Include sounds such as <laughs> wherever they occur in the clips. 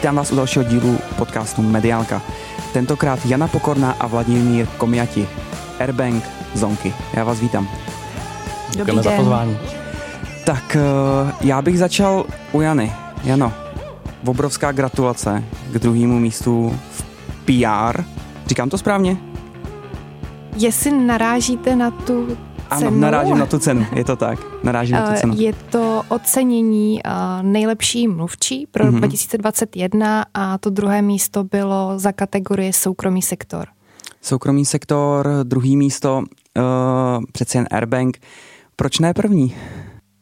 Vítám vás u dalšího dílu podcastu Mediálka. Tentokrát Jana Pokorná a Vladimír Komiati. Airbank Zonky. Já vás vítám. Děkujeme za pozvání. Tak eh, já bych začal u Jany. Jano, obrovská gratulace k druhému místu v PR. Říkám to správně? Jestli narážíte na tu ano, cenu. narážím na tu cenu, je to tak. Narážím na tu cenu. Je to ocenění nejlepší mluvčí pro mm-hmm. 2021 a to druhé místo bylo za kategorii soukromý sektor. Soukromý sektor, druhý místo, uh, přece jen Airbank. Proč ne první?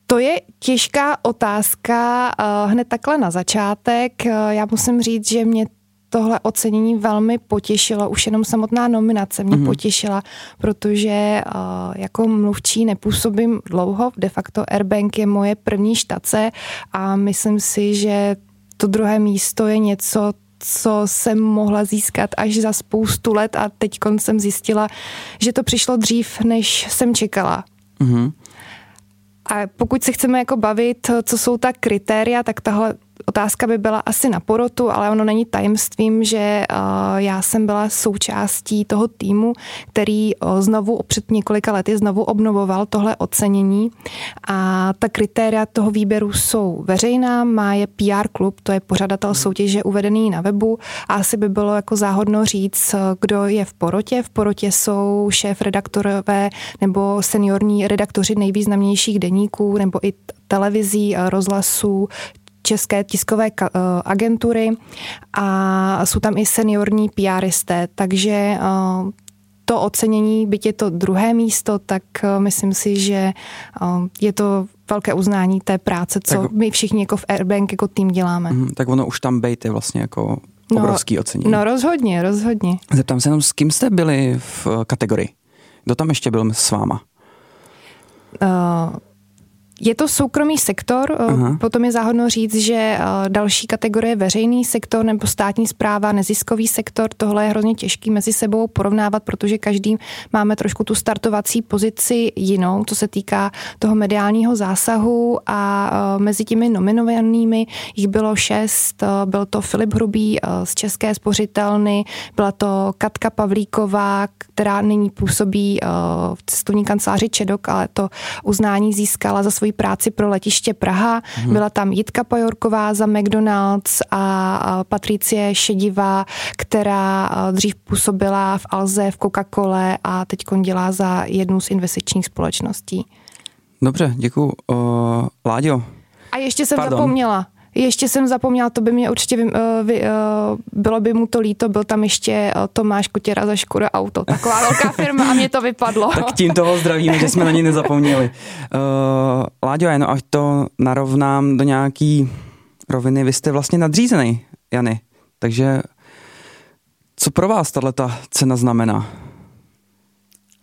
To je těžká otázka hned takhle na začátek. Já musím říct, že mě tohle ocenění velmi potěšilo, už jenom samotná nominace mě mm-hmm. potěšila, protože uh, jako mluvčí nepůsobím dlouho, de facto Airbank je moje první štace a myslím si, že to druhé místo je něco, co jsem mohla získat až za spoustu let a teď jsem zjistila, že to přišlo dřív, než jsem čekala. Mm-hmm. A pokud se chceme jako bavit, co jsou ta kritéria, tak tahle otázka by byla asi na porotu, ale ono není tajemstvím, že uh, já jsem byla součástí toho týmu, který uh, znovu před několika lety znovu obnovoval tohle ocenění. A ta kritéria toho výběru jsou veřejná, má je PR klub, to je pořadatel soutěže uvedený na webu. A asi by bylo jako záhodno říct, kdo je v porotě. V porotě jsou šéf redaktorové nebo seniorní redaktoři nejvýznamnějších deníků nebo i televizí, rozhlasů, české tiskové eh, agentury a jsou tam i seniorní PRisté, takže eh, to ocenění, byť je to druhé místo, tak eh, myslím si, že je to velké uznání té práce, co tak, my všichni jako v Airbank jako tým děláme. Mm, tak ono už tam bejte vlastně jako no, obrovský no, ocenění. No rozhodně, rozhodně. Zeptám se jenom, s kým jste byli v kategorii? Kdo tam ještě byl s váma? Uh, je to soukromý sektor, eh, Aha. potom je záhodno říct, že eh, další kategorie veřejný sektor nebo státní zpráva, neziskový sektor, tohle je hrozně těžký mezi sebou porovnávat, protože každý máme trošku tu startovací pozici jinou, co se týká toho mediálního zásahu. A eh, mezi těmi nominovanými jich bylo šest, byl to Filip Hrubý z České spořitelny, byla to Katka Pavlíková, která nyní působí v cestovní kanceláři Čedok, ale to uznání získala za svoji práci pro letiště Praha. Hmm. Byla tam Jitka Pajorková za McDonald's a Patricie Šedivá, která dřív působila v Alze, v Coca-Cole a teď dělá za jednu z investičních společností. Dobře, děkuji. Uh, Láďo. A ještě jsem Pardon. zapomněla. Ještě jsem zapomněla, to by mě určitě uh, vy, uh, bylo by mu to líto, byl tam ještě uh, Tomáš Kutěra za Škoda Auto, taková <laughs> velká firma a mě to vypadlo. <laughs> tak tím toho zdravíme, že jsme na ní nezapomněli. Uh, Láďo, jenom ať to narovnám do nějaký roviny, vy jste vlastně nadřízený, Jany, takže co pro vás tahle cena znamená?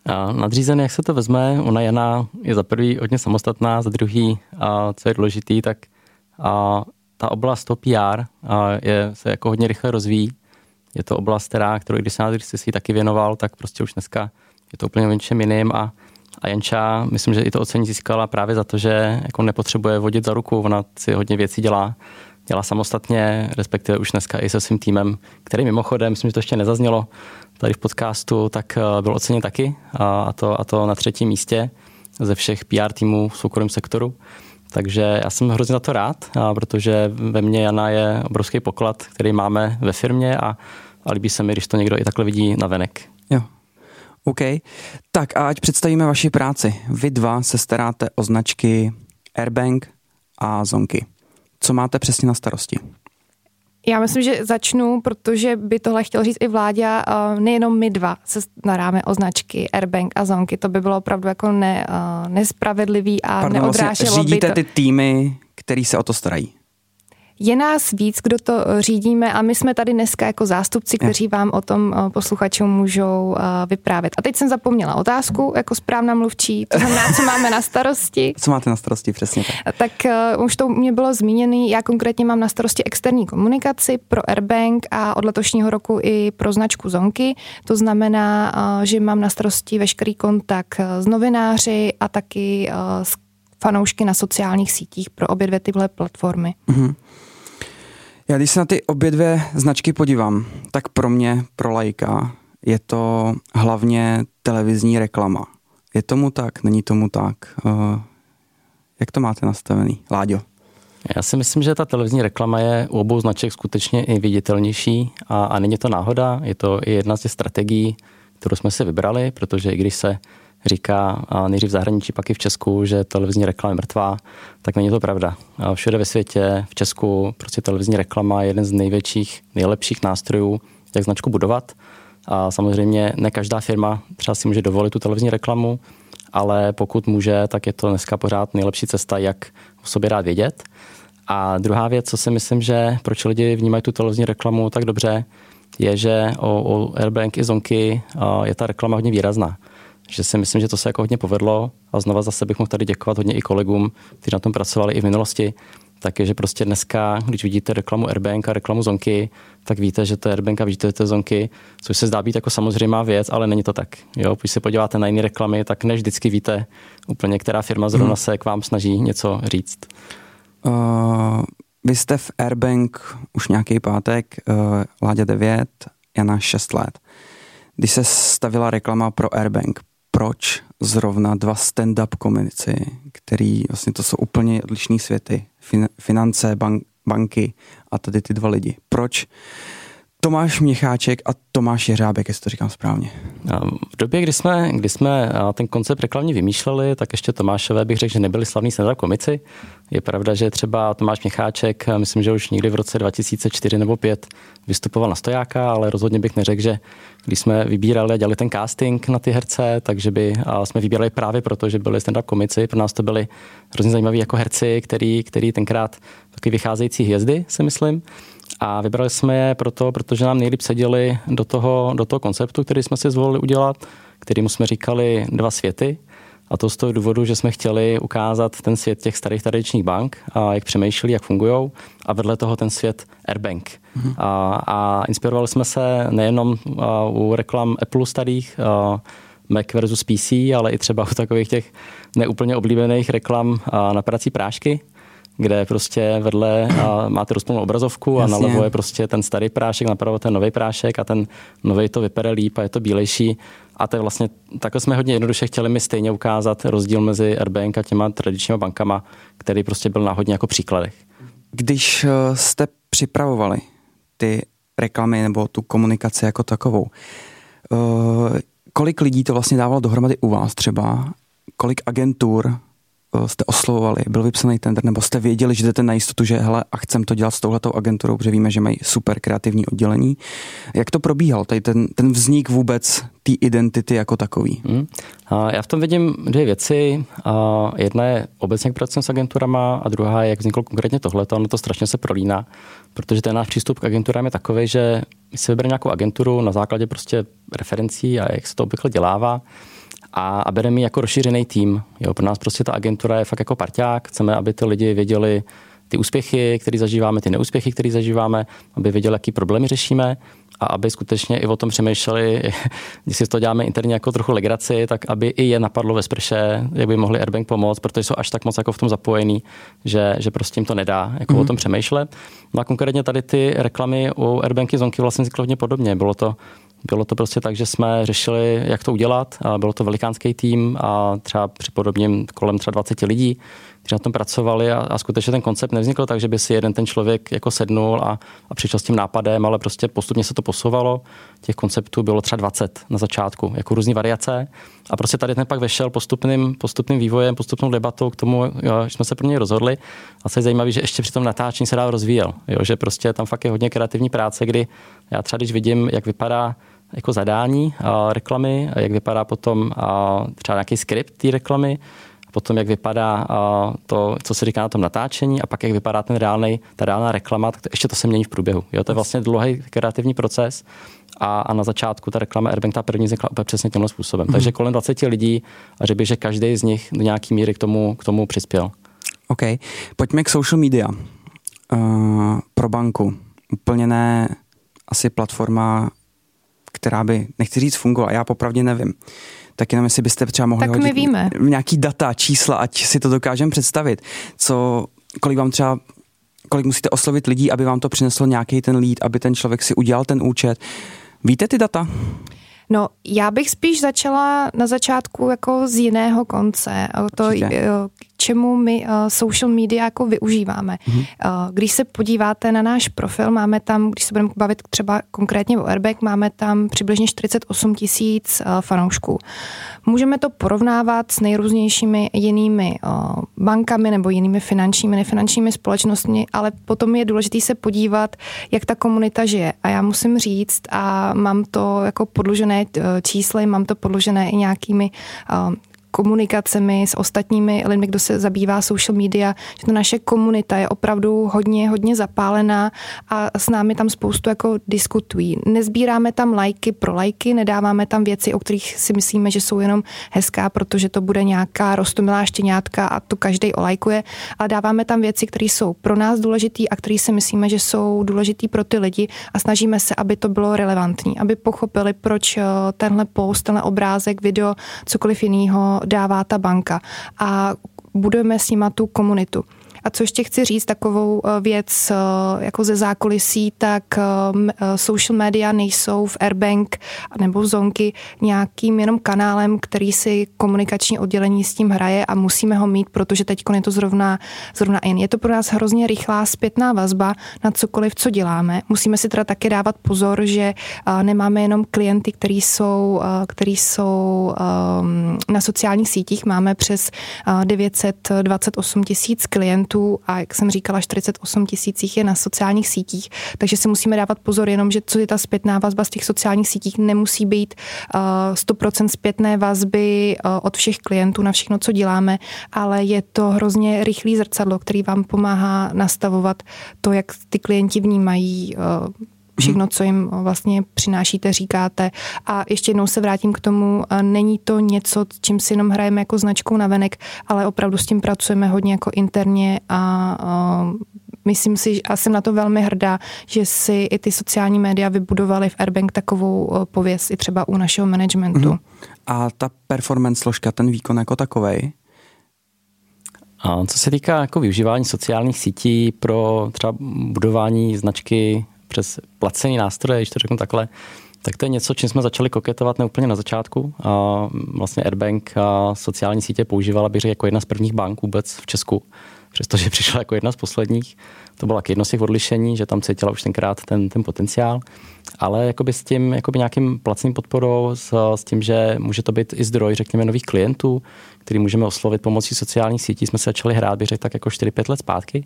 A nadřízený, jak se to vezme, ona Jana je za prvý hodně samostatná, za druhý, a co je důležitý, tak a ta oblast to PR je, se jako hodně rychle rozvíjí. Je to oblast, která, kterou když jsem si taky věnoval, tak prostě už dneska je to úplně o něčem jiným a, a Janča, myslím, že i to ocení získala právě za to, že jako nepotřebuje vodit za ruku, ona si hodně věcí dělá, dělá samostatně, respektive už dneska i se svým týmem, který mimochodem, myslím, že to ještě nezaznělo tady v podcastu, tak eh, byl oceněn taky a to, a to na třetím místě ze všech PR týmů v soukromém sektoru. Takže já jsem hrozně za to rád, protože ve mně Jana je obrovský poklad, který máme ve firmě a, a líbí se mi, když to někdo i takhle vidí na venek. Jo. OK. Tak a ať představíme vaši práci. Vy dva se staráte o značky Airbank a Zonky. Co máte přesně na starosti? Já myslím, že začnu, protože by tohle chtěl říct i vládě. Nejenom my dva se staráme o značky Airbank a Zonky. To by bylo opravdu jako ne, nespravedlivý a Pardon, neodráželo vlastně řídíte by to... ty týmy, který se o to starají. Je nás víc, kdo to řídíme a my jsme tady dneska jako zástupci, kteří vám o tom eh, posluchačům můžou eh, vyprávět. A teď jsem zapomněla otázku jako správná mluvčí, to znamená, co máme na starosti. <laughs> Co máte na starosti, přesně tak. Tak uh, už to mě bylo zmíněné, já konkrétně mám na starosti externí komunikaci pro Airbank a od letošního roku i pro značku Zonky. To znamená, uh, že mám na starosti veškerý kontakt s novináři a taky uh, s fanoušky na sociálních sítích pro obě dvě tyhle platformy. Mm-hmm. Já když se na ty obě dvě značky podívám, tak pro mě, pro lajka, je to hlavně televizní reklama. Je tomu tak? Není tomu tak? Uh, jak to máte nastavený? Láďo? Já si myslím, že ta televizní reklama je u obou značek skutečně i viditelnější a, a není to náhoda, je to i jedna z těch strategií, kterou jsme si vybrali, protože i když se říká nejdřív v zahraničí, pak i v Česku, že televizní reklama je mrtvá, tak není to pravda. Všude ve světě, v Česku, prostě televizní reklama je jeden z největších, nejlepších nástrojů, jak značku budovat. A samozřejmě ne každá firma třeba si může dovolit tu televizní reklamu, ale pokud může, tak je to dneska pořád nejlepší cesta, jak o sobě rád vědět. A druhá věc, co si myslím, že proč lidi vnímají tu televizní reklamu tak dobře, je, že o, o Airbank i Zonky je ta reklama hodně výrazná. Že si myslím, že to se jako hodně povedlo a znova zase bych mohl tady děkovat hodně i kolegům, kteří na tom pracovali i v minulosti, tak je, že prostě dneska, když vidíte reklamu Airbank a reklamu Zonky, tak víte, že to je Airbank a vidíte, že to je Zonky, což se zdá být jako samozřejmá věc, ale není to tak. Jo, když se podíváte na jiné reklamy, tak než vždycky víte úplně, která firma zrovna hmm. se k vám snaží něco říct. Uh, vy jste v Airbank už nějaký pátek, uh, Láďa 9, Jana 6 let. Když se stavila reklama pro Airbank, proč zrovna dva stand-up komici, který vlastně to jsou úplně odlišné světy, fin- finance, bank, banky a tady ty dva lidi. Proč Tomáš Měcháček a Tomáš Jeřábek, jestli to říkám správně. V době, kdy jsme, kdy jsme ten koncept reklamní vymýšleli, tak ještě Tomášové bych řekl, že nebyli slavní stand komici. Je pravda, že třeba Tomáš Měcháček, myslím, že už někdy v roce 2004 nebo 5 vystupoval na stojáka, ale rozhodně bych neřekl, že když jsme vybírali a dělali ten casting na ty herce, takže by jsme vybírali právě proto, že byli stand-up komici. Pro nás to byli hrozně zajímaví jako herci, který, který tenkrát taky vycházející hvězdy, si myslím. A vybrali jsme je proto, protože nám nejlíp seděli do toho, do toho konceptu, který jsme si zvolili udělat, kterýmu jsme říkali dva světy. A to z toho důvodu, že jsme chtěli ukázat ten svět těch starých tradičních bank, a jak přemýšlí, jak fungují, a vedle toho ten svět Airbank. Mm-hmm. A, a inspirovali jsme se nejenom u reklam Apple starých, Mac versus PC, ale i třeba u takových těch neúplně oblíbených reklam na prací prášky, kde prostě vedle a máte rozplnou obrazovku Jasně. a nalevo je prostě ten starý prášek, napravo ten nový prášek a ten nový to vypadá líp a je to bílejší. A to je vlastně, takhle jsme hodně jednoduše chtěli mi stejně ukázat rozdíl mezi Airbank a těma tradičníma bankama, který prostě byl na hodně jako příkladech. Když eh, jste připravovali ty reklamy nebo tu komunikaci jako takovou, eh, kolik lidí to vlastně dávalo dohromady u vás třeba? Kolik agentur jste oslovovali, byl vypsaný tender, nebo jste věděli, že jdete na jistotu, že hele, a chcem to dělat s touhletou agenturou, protože víme, že mají super kreativní oddělení. Jak to probíhal, tady ten, ten vznik vůbec té identity jako takový? Hmm. A já v tom vidím dvě věci. A jedna je obecně, jak pracujeme s agenturama, a druhá je, jak vzniklo konkrétně tohle. Ono to strašně se prolíná, protože ten náš přístup k agenturám je takový, že si vybereme nějakou agenturu na základě prostě referencí a jak se to obvykle dělává a, a bereme jako rozšířený tým. Jo, pro nás prostě ta agentura je fakt jako parťák. Chceme, aby ty lidi věděli ty úspěchy, které zažíváme, ty neúspěchy, které zažíváme, aby věděli, jaký problémy řešíme a aby skutečně i o tom přemýšleli, <laughs> když si to děláme interně jako trochu legraci, tak aby i je napadlo ve sprše, jak by mohli Airbank pomoct, protože jsou až tak moc jako v tom zapojení, že, že prostě jim to nedá jako mm-hmm. o tom přemýšlet. No a konkrétně tady ty reklamy u Airbanky Zonky vlastně vznikly hodně podobně. Bylo to bylo to prostě tak, že jsme řešili, jak to udělat. A bylo to velikánský tým a třeba při podobním kolem třeba 20 lidí, kteří na tom pracovali a, a skutečně ten koncept nevznikl tak, že by si jeden ten člověk jako sednul a, a přišel s tím nápadem, ale prostě postupně se to posouvalo. Těch konceptů bylo třeba 20 na začátku, jako různé variace. A prostě tady ten pak vešel postupným, postupným vývojem, postupnou debatou k tomu, jo, že jsme se pro něj rozhodli. A co je zajímavé, že ještě při tom natáčení se dál rozvíjel. Jo, že prostě tam fakt je hodně kreativní práce, kdy já třeba když vidím, jak vypadá jako zadání a reklamy, jak vypadá potom a třeba nějaký skript té reklamy, a potom jak vypadá a to, co se říká na tom natáčení a pak jak vypadá ten reálný, ta reálná reklama, tak to, ještě to se mění v průběhu. Jo, to je vlastně dlouhý kreativní proces a, a na začátku ta reklama Airbank, ta první vznikla úplně přesně tímhle způsobem. Mm-hmm. Takže kolem 20 lidí a řekl bych, že každý z nich do nějaký míry k tomu, k tomu přispěl. OK, pojďme k social media. Uh, pro banku. Úplně ne asi platforma která by, nechci říct, fungovala, já popravdě nevím. Tak jenom jestli byste třeba mohli tak my víme. nějaký data, čísla, ať si to dokážeme představit. Co, kolik vám třeba kolik musíte oslovit lidí, aby vám to přineslo nějaký ten lead, aby ten člověk si udělal ten účet. Víte ty data? No, já bych spíš začala na začátku jako z jiného konce. To, čemu my uh, social media jako využíváme. Mm-hmm. Uh, když se podíváte na náš profil, máme tam, když se budeme bavit třeba konkrétně o Airbag, máme tam přibližně 48 tisíc uh, fanoušků. Můžeme to porovnávat s nejrůznějšími jinými uh, bankami nebo jinými finančními, nefinančními společnostmi, ale potom je důležité se podívat, jak ta komunita žije. A já musím říct, a mám to jako podložené čísly, mám to podložené i nějakými uh, komunikacemi s ostatními lidmi, kdo se zabývá social media, že to naše komunita je opravdu hodně, hodně zapálená a s námi tam spoustu jako diskutují. Nezbíráme tam lajky pro lajky, nedáváme tam věci, o kterých si myslíme, že jsou jenom hezká, protože to bude nějaká rostomilá štěňátka a to každý olajkuje, ale dáváme tam věci, které jsou pro nás důležité a které si myslíme, že jsou důležitý pro ty lidi a snažíme se, aby to bylo relevantní, aby pochopili, proč eh, tenhle post, tenhle obrázek, video, cokoliv jiného dává ta banka a budeme s nima tu komunitu. A co ještě chci říct, takovou eh, věc eh, jako ze zákulisí, tak eh, social media nejsou v Airbank nebo v Zonky nějakým jenom kanálem, který si komunikační oddělení s tím hraje a musíme ho mít, protože teď je to zrovna, zrovna in. Je to pro nás hrozně rychlá zpětná vazba na cokoliv, co děláme. Musíme si teda také dávat pozor, že nemáme jenom klienty, který jsou, který jsou ehm, na sociálních sítích. Máme přes 928 tisíc klientů klientů a jak jsem říkala, 48 tisících je na sociálních sítích, takže si musíme dávat pozor jenom, že co je ta zpětná vazba z těch sociálních sítích, nemusí být uh, 100% zpětné vazby uh, od všech klientů na všechno, co děláme, ale je to hrozně rychlý zrcadlo, který vám pomáhá nastavovat to, jak ty klienti vnímají uh, všechno, co jim vlastně přinášíte, říkáte. A ještě jednou se vrátím k tomu, není to něco, čím si jenom hrajeme jako značkou na venek, ale opravdu s tím pracujeme hodně jako interně a myslím si, a jsem na to velmi hrdá, že si i ty sociální média vybudovaly v Airbank takovou pověst i třeba u našeho managementu. Mm-hmm. A ta performance složka, ten výkon jako takovej, a co se týká jako využívání sociálních sítí pro třeba budování značky přes placený nástroje, když to řeknu takhle, tak to je něco, čím jsme začali koketovat neúplně na začátku. A vlastně Airbank a sociální sítě používala, bych řekl, jako jedna z prvních bank vůbec v Česku, přestože <laughs> přišla jako jedna z posledních. To bylo jedno z těch odlišení, že tam cítila už tenkrát ten, ten potenciál. Ale jakoby s tím jakoby nějakým placeným podporou, s, s tím, že může to být i zdroj, řekněme, nových klientů, který můžeme oslovit pomocí sociálních sítí, jsme se začali hrát, bych řekl, tak jako 4-5 let zpátky.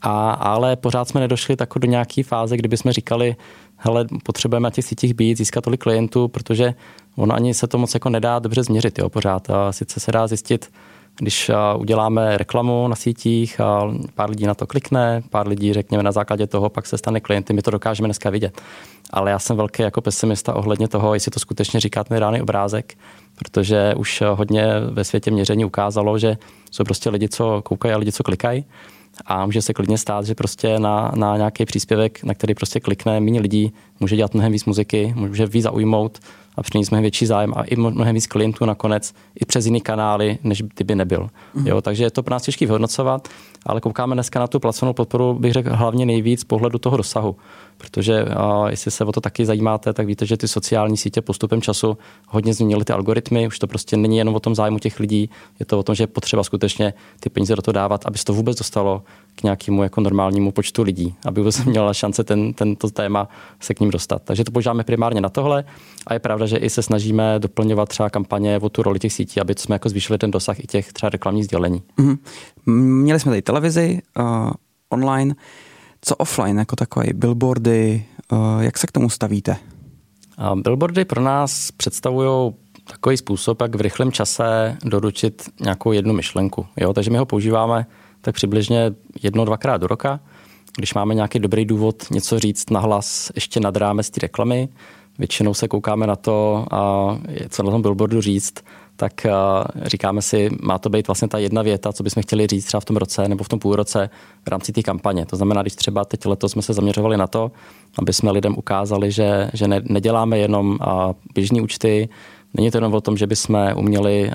A, ale pořád jsme nedošli tak do nějaké fáze, kdyby jsme říkali, hele, potřebujeme na těch sítích být, získat tolik klientů, protože ono ani se to moc jako nedá dobře změřit, jo, pořád. A sice se dá zjistit, když uděláme reklamu na sítích a pár lidí na to klikne, pár lidí, řekněme, na základě toho pak se stane klienty, my to dokážeme dneska vidět. Ale já jsem velký jako pesimista ohledně toho, jestli to skutečně říká ten reálný obrázek, protože už hodně ve světě měření ukázalo, že jsou prostě lidi, co koukají a lidi, co klikají. A může se klidně stát, že prostě na, na nějaký příspěvek, na který prostě klikne méně lidí, může dělat mnohem víc muziky, může víc zaujmout a přinést mnohem větší zájem a i mnohem víc klientů nakonec i přes jiný kanály, než kdyby nebyl. Mm. Jo, takže je to pro nás těžké vyhodnocovat, ale koukáme dneska na tu placenou podporu, bych řekl hlavně nejvíc z pohledu toho dosahu protože jestli se o to taky zajímáte, tak víte, že ty sociální sítě postupem času hodně změnily ty algoritmy, už to prostě není jenom o tom zájmu těch lidí, je to o tom, že je potřeba skutečně ty peníze do toho dávat, aby se to vůbec dostalo k nějakému jako normálnímu počtu lidí, aby vůbec měla šance ten, tento téma se k ním dostat. Takže to používáme primárně na tohle a je pravda, že i se snažíme doplňovat třeba kampaně o tu roli těch sítí, aby jsme jako zvýšili ten dosah i těch třeba reklamních sdělení. Mm-hmm. Měli jsme tady televizi, uh, online, co offline jako takový, billboardy, uh, jak se k tomu stavíte? Billboardy pro nás představují takový způsob, jak v rychlém čase doručit nějakou jednu myšlenku. Jo? Takže my ho používáme tak přibližně jedno, dvakrát do roka. Když máme nějaký dobrý důvod něco říct nahlas ještě nad rámec té reklamy, většinou se koukáme na to, a co na tom billboardu říct, tak eh, říkáme si, má to být vlastně ta jedna věta, co bychom chtěli říct třeba v tom roce nebo v tom půlroce v rámci té kampaně. To znamená, když třeba teď letos jsme se zaměřovali na to, aby jsme lidem ukázali, že, že ne, neděláme jenom běžní účty, Není to jenom o tom, že bychom uměli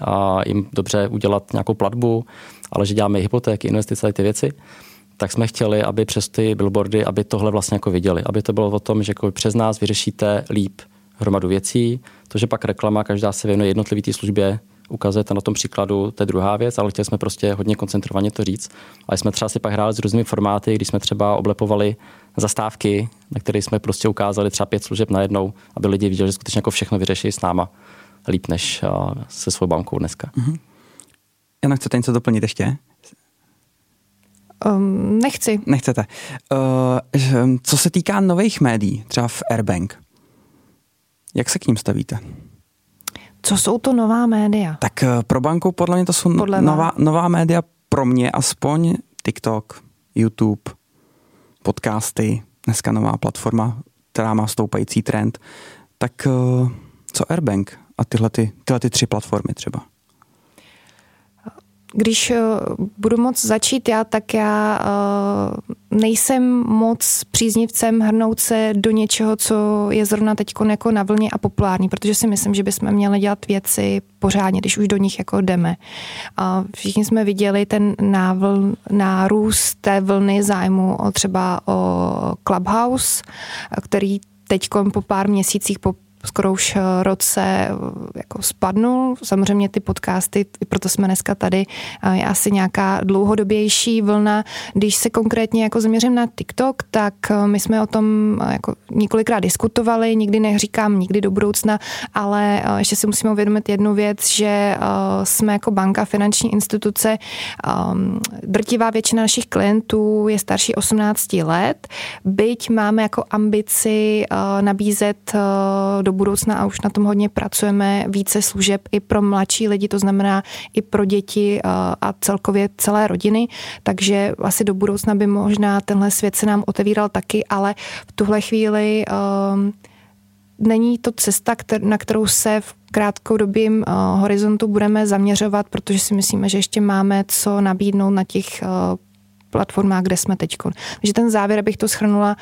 jim dobře udělat nějakou platbu, ale že děláme hypotéky, investice a ty věci tak jsme chtěli, aby přes ty billboardy, aby tohle vlastně jako viděli. Aby to bylo o tom, že jako přes nás vyřešíte líp hromadu věcí. To, že pak reklama, každá se věnuje jednotlivý té službě, ukazujete na tom příkladu, to je druhá věc, ale chtěli jsme prostě hodně koncentrovaně to říct. A jsme třeba si pak hráli s různými formáty, když jsme třeba oblepovali zastávky, na které jsme prostě ukázali třeba pět služeb najednou, aby lidi viděli, že skutečně jako všechno vyřeší s náma líp než se svou bankou dneska. Mm-hmm. Jana, chcete něco doplnit ještě? Um, nechci. Nechcete. Uh, co se týká nových médií, třeba v Airbank, jak se k ním stavíte? Co jsou to nová média? Tak uh, pro banku podle mě to jsou podle nová, nová média pro mě aspoň TikTok, YouTube, podcasty, dneska nová platforma, která má stoupající trend. Tak uh, co Airbank a tyhle, ty, tyhle ty tři platformy třeba? Když eh, budu moc začít já, tak já uh, nejsem moc příznivcem hrnout se do něčeho, co je zrovna teď jako na vlně a populární, protože si myslím, že bychom měli dělat věci pořádně, když už do nich jako jdeme. Všichni jsme viděli ten návl, nárůst té vlny zájmu o třeba o Clubhouse, který teď po pár měsících, po skoro už eh, roce eh, jako spadnul. Samozřejmě ty podcasty, proto jsme dneska tady, eh, je asi nějaká dlouhodobější vlna. Když se konkrétně jako zaměřím na TikTok, tak my jsme o tom jako několikrát diskutovali, nikdy neříkám nikdy do budoucna, ale ještě si musíme uvědomit jednu věc, že jsme jako banka, finanční instituce, ehm, drtivá většina našich klientů je starší 18 let, byť máme jako ambici nabízet do budoucna a už na tom hodně pracujeme více služeb i pro mladší lidi, to znamená i pro děti a celkově celé rodiny, takže asi do budoucna by možná tenhle svět se nám otevíral taky, ale v tuhle chvíli um, není to cesta, na kterou se v krátkodobým uh, horizontu budeme zaměřovat, protože si myslíme, že ještě máme co nabídnout na těch uh, platformách, kde jsme teď. Takže ten závěr, abych to schrnula,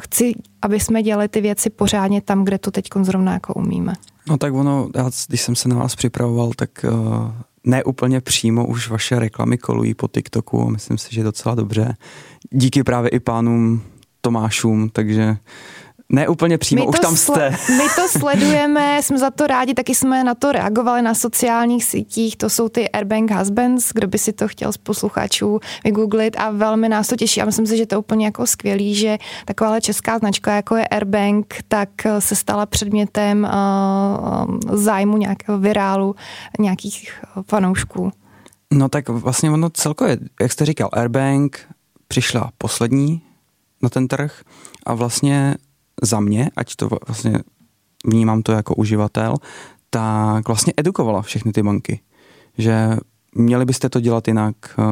chci, aby jsme dělali ty věci pořádně tam, kde to teď zrovna jako umíme. No tak ono, já, když jsem se na vás připravoval, tak uh, ne úplně přímo už vaše reklamy kolují po TikToku a myslím si, že docela dobře. Díky právě i pánům Tomášům, takže ne úplně přímo, už tam jste. My to <laughs> sledujeme, jsme za to rádi, taky jsme na to reagovali na sociálních sítích, to jsou ty Airbank Husbands, kdo by si to chtěl z posluchačů vygooglit a velmi nás to těší a myslím si, že to je úplně jako skvělý, že taková česká značka jako je Airbank, tak se stala předmětem uh, zájmu nějakého virálu nějakých fanoušků. No tak vlastně ono celkově, jak jste říkal, Airbank přišla poslední na ten trh a vlastně za mě, ať to vlastně vnímám to jako uživatel, tak vlastně edukovala všechny ty banky. Že měli byste to dělat jinak. Eh,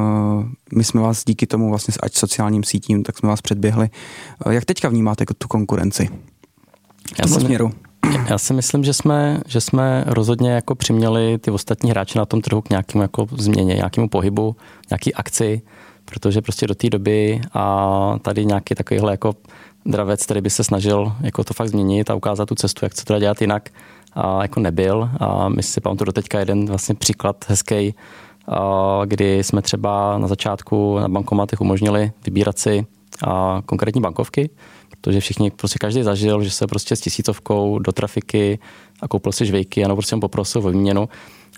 my jsme vás díky tomu vlastně ať sociálním sítím, tak jsme vás předběhli. Eh, jak teďka vnímáte jako tu konkurenci? Já si, směru? Já si myslím, že jsme, že jsme rozhodně jako přiměli ty ostatní hráče na tom trhu k nějakému jako změně, nějakému pohybu, nějaký akci, protože prostě do té doby a tady nějaký takovýhle jako dravec, který by se snažil jako to fakt změnit a ukázat tu cestu, jak se to dělat jinak, a jako nebyl. A my si pamatuju do teďka jeden vlastně příklad hezký, kdy jsme třeba na začátku na bankomatech umožnili vybírat si konkrétní bankovky, protože všichni, prostě každý zažil, že se prostě s tisícovkou do trafiky a koupil si žvejky a prostě poprosil o výměnu.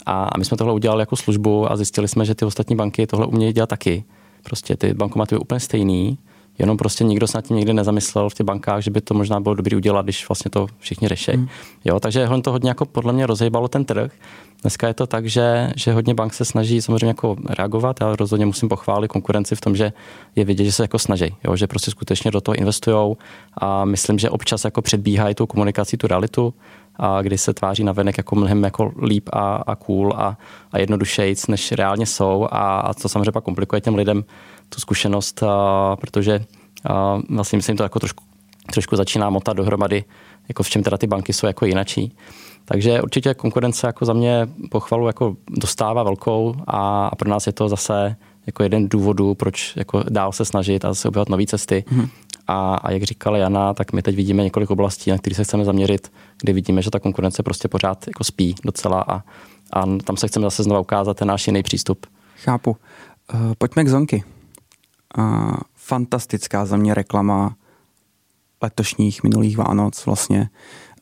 A my jsme tohle udělali jako službu a zjistili jsme, že ty ostatní banky tohle umějí dělat taky. Prostě ty bankomaty jsou úplně stejný, jenom prostě nikdo se nad tím nikdy nezamyslel v těch bankách, že by to možná bylo dobrý udělat, když vlastně to všichni řeší. Hmm. Jo, takže to hodně jako podle mě rozhýbalo ten trh. Dneska je to tak, že, že hodně bank se snaží samozřejmě jako reagovat. Já rozhodně musím pochválit konkurenci v tom, že je vidět, že se jako snaží, jo, že prostě skutečně do toho investují a myslím, že občas jako předbíhají tu komunikaci, tu realitu, a kdy se tváří na venek jako mnohem jako líp a, a cool a, a jednodušejc, než reálně jsou a, a to samozřejmě pak komplikuje těm lidem tu zkušenost, a, protože a vlastně myslím, to jako trošku, trošku začíná motat dohromady, jako v čem teda ty banky jsou jako jinačí. Takže určitě konkurence jako za mě pochvalu jako dostává velkou a, a pro nás je to zase jako jeden důvodů, proč jako dál se snažit a se objevovat nové cesty. Mm-hmm. A, a jak říkala Jana, tak my teď vidíme několik oblastí, na které se chceme zaměřit, kde vidíme, že ta konkurence prostě pořád jako spí docela a, a tam se chceme zase znovu ukázat ten náš jiný přístup. Chápu. Uh, pojďme k Zonky. Uh, fantastická za mě reklama letošních minulých Vánoc vlastně.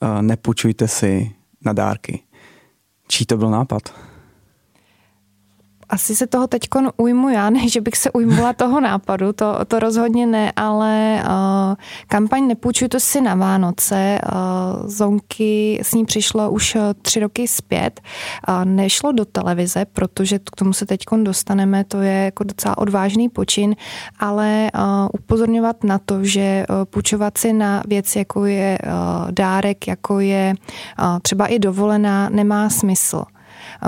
Uh, nepůjčujte si na dárky. Čí to byl nápad? Asi se toho teď ujmu já, <laughs> ne, že bych se ujmula toho nápadu, to, to rozhodně ne, ale uh, kampaň Nepůjčuj si na Vánoce, uh, Zonky s ní přišlo už uh, tři roky zpět, uh, nešlo do televize, protože k tomu se teď dostaneme, to je jako docela odvážný počin, ale uh, upozorňovat na to, že uh, půjčovat si na věc, jako je uh, dárek, jako je uh, třeba i dovolená, nemá smysl.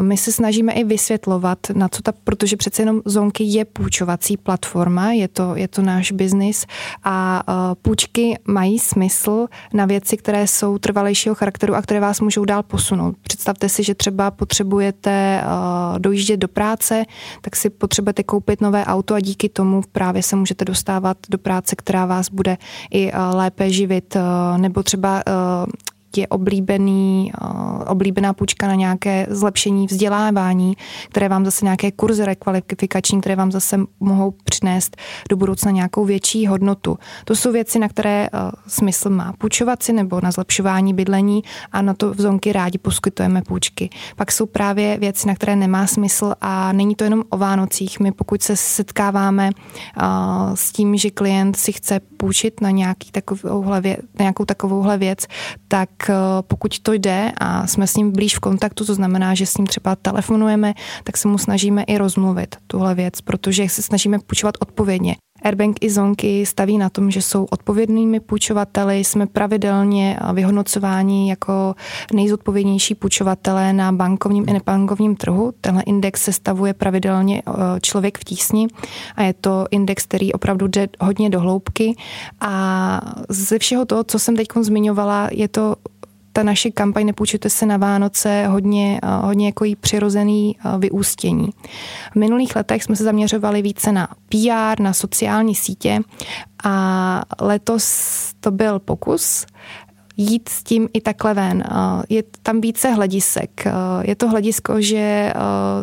My se snažíme i vysvětlovat, na co ta, protože přece jenom Zonky je půjčovací platforma, je to, je to náš biznis a půjčky mají smysl na věci, které jsou trvalejšího charakteru a které vás můžou dál posunout. Představte si, že třeba potřebujete dojíždět do práce, tak si potřebujete koupit nové auto a díky tomu právě se můžete dostávat do práce, která vás bude i lépe živit, nebo třeba je oblíbený, eh, oblíbená půjčka na nějaké zlepšení vzdělávání, které vám zase nějaké kurzy rekvalifikační, které vám zase mohou přinést do budoucna nějakou větší hodnotu. To jsou věci, na které eh, smysl má půjčovat si nebo na zlepšování bydlení a na to v zonky rádi poskytujeme půjčky. Pak jsou právě věci, na které nemá smysl a není to jenom o Vánocích. My pokud se setkáváme eh, s tím, že klient si chce půjčit na, nějaký takovouhle věc, na nějakou takovouhle věc, tak pokud to jde a jsme s ním blíž v kontaktu, to znamená, že s ním třeba telefonujeme, tak se mu snažíme i rozmluvit tuhle věc, protože se snažíme půjčovat odpovědně. Airbank i Zonky staví na tom, že jsou odpovědnými půjčovateli, jsme pravidelně vyhodnocováni jako nejzodpovědnější půjčovatelé na bankovním i nebankovním trhu. Tenhle index se stavuje pravidelně eh, člověk v tísni a je to index, který opravdu jde hodně do hloubky a ze všeho toho, co jsem teď zmiňovala, je to ta naše kampaň Nepůjčujte se na Vánoce hodně, eh, hodně jako jí přirozený eh, vyústění. V minulých letech jsme se zaměřovali více na PR, na sociální sítě a letos to byl pokus jít s tím i takhle ven. Eh, je tam více hledisek. Je to hledisko, že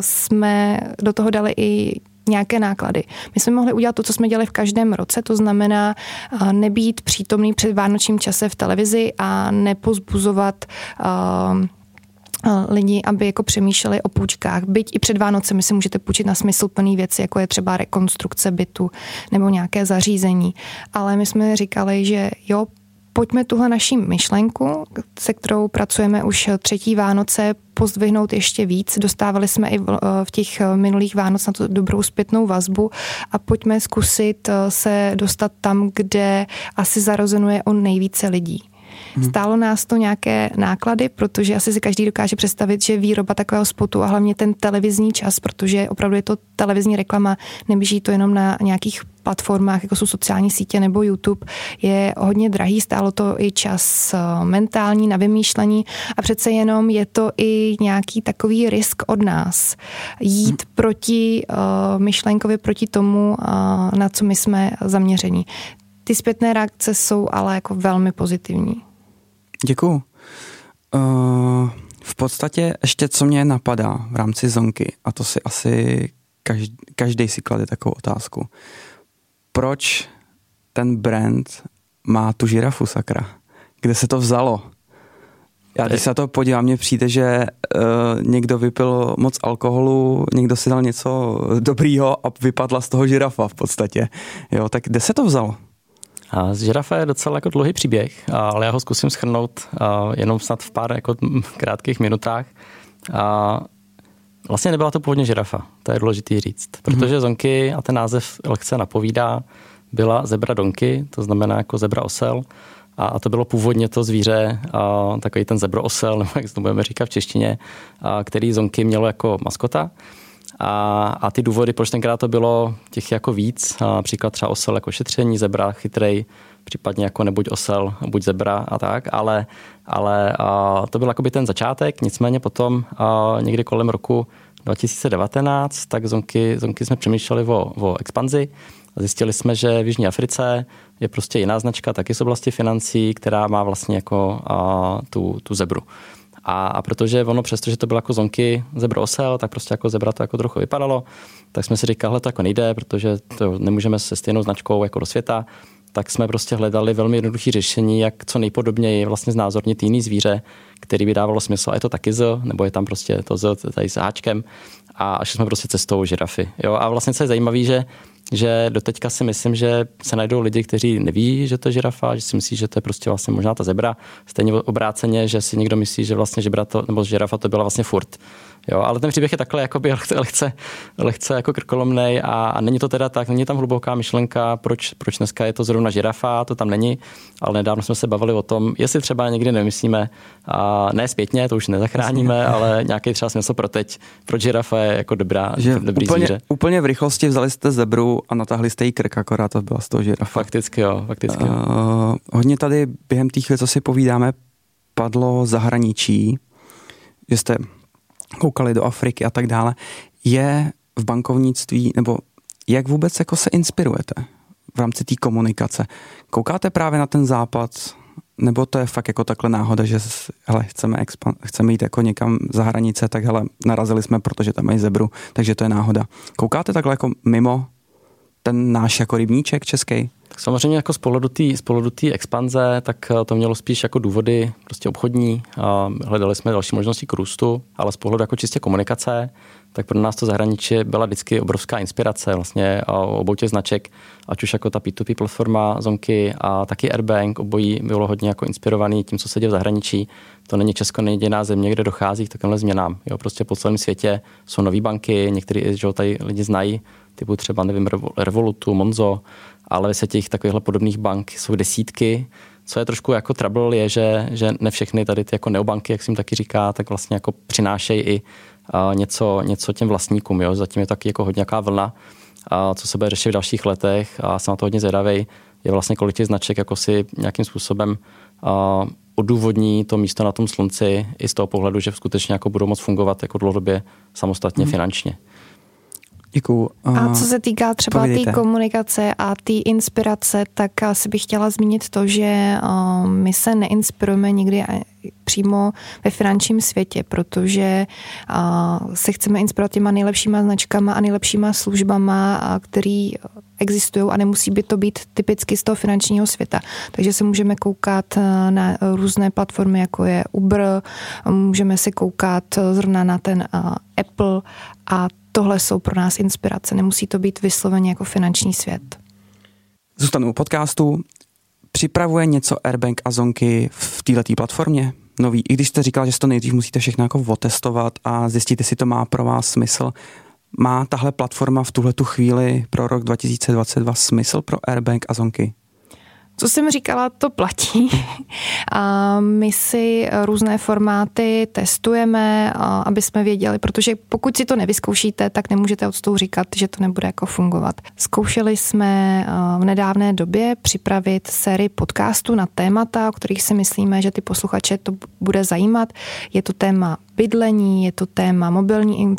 jsme do toho dali i nějaké náklady. My jsme mohli udělat to, co jsme dělali v každém roce, to znamená eh, nebýt přítomný před vánočním čase v televizi a nepozbuzovat uh, lidi, aby jako přemýšleli o půjčkách. Byť i před Vánocemi si můžete půjčit na smysluplné věci, jako je třeba rekonstrukce bytu nebo nějaké zařízení. Ale my jsme říkali, že jo, pojďme tuhle naší myšlenku, se kterou pracujeme už třetí Vánoce, pozdvihnout ještě víc. Dostávali jsme i v těch minulých Vánoc na to dobrou zpětnou vazbu a pojďme zkusit eh, se dostat tam, kde asi zarozenuje o nejvíce lidí. Hmm. Stálo nás to nějaké náklady, protože asi si každý dokáže představit, že výroba takového spotu a hlavně ten televizní čas, protože opravdu je to televizní reklama, neběží to jenom na nějakých platformách, jako jsou sociální sítě nebo YouTube, je hodně drahý, stálo to i čas eh, mentální na vymýšlení a přece jenom je to i nějaký takový risk od nás. Jít hmm. proti uh, myšlenkovi, proti tomu, uh, na co my jsme zaměření. Ty zpětné reakce jsou ale jako velmi pozitivní. Děkuju. Uh, v podstatě ještě co mě napadá v rámci zonky, a to si asi každý, každý si klade takovou otázku. Proč ten brand má tu žirafu, sakra? Kde se to vzalo? Já když se na to podívám, mně přijde, že uh, někdo vypil moc alkoholu, někdo si dal něco dobrýho a vypadla z toho žirafa v podstatě. Jo, tak kde se to vzalo? A z žirafa je docela jako dlouhý příběh, ale já ho zkusím schrnout jenom snad v pár jako <laughs> krátkých minutách. A vlastně nebyla to původně žirafa, to je důležitý říct, protože zonky a ten název lehce napovídá, byla zebra donky, to znamená jako zebra osel, a to bylo původně to zvíře, a takový ten zebro osel, <laughs> nebo jak to budeme říkat v češtině, a který zonky mělo jako maskota. A, a ty důvody, proč tenkrát to bylo těch jako víc, například třeba osel jako šetření, zebra, chytrej, případně jako nebuď osel, buď zebra a tak, ale, ale a to byl jakoby ten začátek, nicméně potom a někdy kolem roku 2019, tak zonky, zonky jsme přemýšleli o, o expanzi. Zjistili jsme, že v Jižní Africe je prostě jiná značka, taky z oblasti financí, která má vlastně jako a, tu, tu zebru. A, a protože ono, přestože to bylo jako zonky zebro osel, tak prostě jako zebra to jako trochu vypadalo, tak jsme si říkali, to jako nejde, protože to nemůžeme se stejnou značkou jako do světa, tak jsme prostě hledali velmi jednoduché řešení, jak co nejpodobněji vlastně znázornit jiný zvíře, který by dávalo smysl. A je to taky z, nebo je tam prostě to z tady s háčkem. A šli jsme prostě cestou žirafy. Jo? A vlastně co je zajímavé, že že doteďka si myslím, že se najdou lidi, kteří neví, že to je žirafa, že si myslí, že to je prostě vlastně možná ta zebra. Stejně obráceně, že si někdo myslí, že vlastně žebra to, nebo žirafa to byla vlastně furt. Jo, ale ten příběh je takhle jakoby lehce, lehce, lehce jako krkolomnej a, a, není to teda tak, není tam hluboká myšlenka, proč, proč dneska je to zrovna žirafa, to tam není, ale nedávno jsme se bavili o tom, jestli třeba někdy nemyslíme, a ne zpětně, to už nezachráníme, ale nějaký třeba smysl pro teď, proč žirafa je jako dobrá, že dobrý úplně, zvíře. Úplně v rychlosti vzali jste zebru a natáhli jste jí krk, akorát to byla z toho žirafa. Fakticky jo, fakticky. Uh, hodně tady během těch co si povídáme, padlo zahraničí, že jste koukali do Afriky a tak dále, je v bankovnictví, nebo jak vůbec jako se inspirujete v rámci té komunikace? Koukáte právě na ten západ, nebo to je fakt jako takhle náhoda, že hele, chceme, expan- chceme jít jako někam za hranice, tak hele, narazili jsme, protože tam mají zebru, takže to je náhoda. Koukáte takhle jako mimo ten náš jako rybníček český? Samozřejmě jako z pohledu té expanze, tak eh, to mělo spíš jako důvody prostě obchodní. Hledali jsme další možnosti k růstu, ale z pohledu jako čistě komunikace, tak pro nás to zahraničí byla vždycky obrovská inspirace vlastně obou těch značek, ať už jako ta P2P platforma Zonky a taky Airbank, obojí bylo hodně jako inspirovaný tím, co se děje v zahraničí. To není Česko, není jediná země, kde dochází k takovémhle změnám. Jo, prostě po celém světě jsou nové banky, některé, že tady lidi znají, typu třeba, nevím, Revolutu, Monzo, ale ve světě těch takovýchhle podobných bank jsou desítky. Co je trošku jako trouble, je, že, že ne všechny tady ty jako neobanky, jak jim taky říká, tak vlastně jako přinášejí i uh, něco, něco těm vlastníkům. Jo? Zatím je taky jako hodně nějaká vlna, uh, co se bude řešit v dalších letech a jsem na to hodně zvědavý. Je vlastně kolik těch značek jako si nějakým způsobem uh, odůvodní to místo na tom slunci i z toho pohledu, že skutečně jako budou moct fungovat jako dlouhodobě samostatně hmm. finančně. Děkuju. A co se týká třeba té tý komunikace a té inspirace, tak asi bych chtěla zmínit to, že my se neinspirujeme nikdy přímo ve finančním světě, protože se chceme inspirovat těma nejlepšíma značkama a nejlepšíma službama, který existují a nemusí by to být typicky z toho finančního světa. Takže se můžeme koukat na různé platformy, jako je Uber, můžeme se koukat zrovna na ten Apple a tohle jsou pro nás inspirace. Nemusí to být vysloveně jako finanční svět. Zůstanu u podcastu. Připravuje něco Airbank a Zonky v této platformě? Nový, i když jste říkal, že to nejdřív musíte všechno jako otestovat a zjistit, jestli to má pro vás smysl. Má tahle platforma v tuhle tu chvíli pro rok 2022 smysl pro Airbank a Zonky? Co jsem říkala, to platí. <laughs> A my si různé formáty testujeme, aby jsme věděli, protože pokud si to nevyzkoušíte, tak nemůžete od toho říkat, že to nebude jako fungovat. Zkoušeli jsme v nedávné době připravit sérii podcastů na témata, o kterých si myslíme, že ty posluchače to bude zajímat. Je to téma bydlení, je to téma mobilní uh,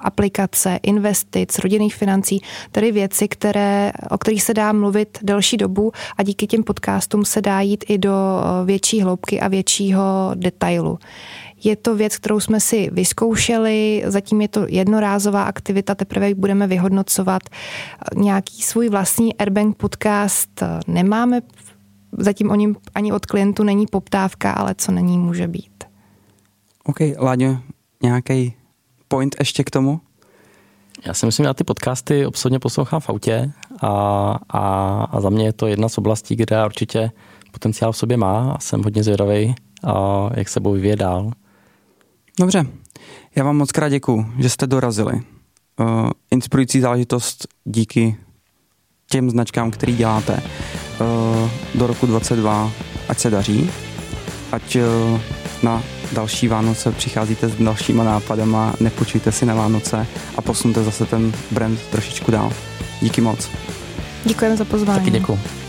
aplikace, investic, rodinných financí, tedy věci, které, o kterých se dá mluvit delší dobu a díky těm podcastům se dá jít i do uh, větší hloubky a většího detailu. Je to věc, kterou jsme si vyzkoušeli, zatím je to jednorázová aktivita, teprve budeme vyhodnocovat. Nějaký svůj vlastní Airbank podcast nemáme, zatím o ním ani od klientu není poptávka, ale co není, může být. OK, Láďo, nějaký point ještě k tomu? Já si myslím, že já ty podcasty obsodně poslouchám v autě a, a, a za mě je to jedna z oblastí, kde určitě potenciál v sobě má a jsem hodně zvědavý, a jak se bude vyvíjet dál. Dobře, já vám moc krát děkuju, že jste dorazili. Uh, inspirující záležitost díky těm značkám, který děláte. Uh, do roku 22 ať se daří, ať uh, na další Vánoce přicházíte s dalšíma nápadama, nepočujte si na Vánoce a posunte zase ten brand trošičku dál. Díky moc. Děkujeme za pozvání. Taky děkuji.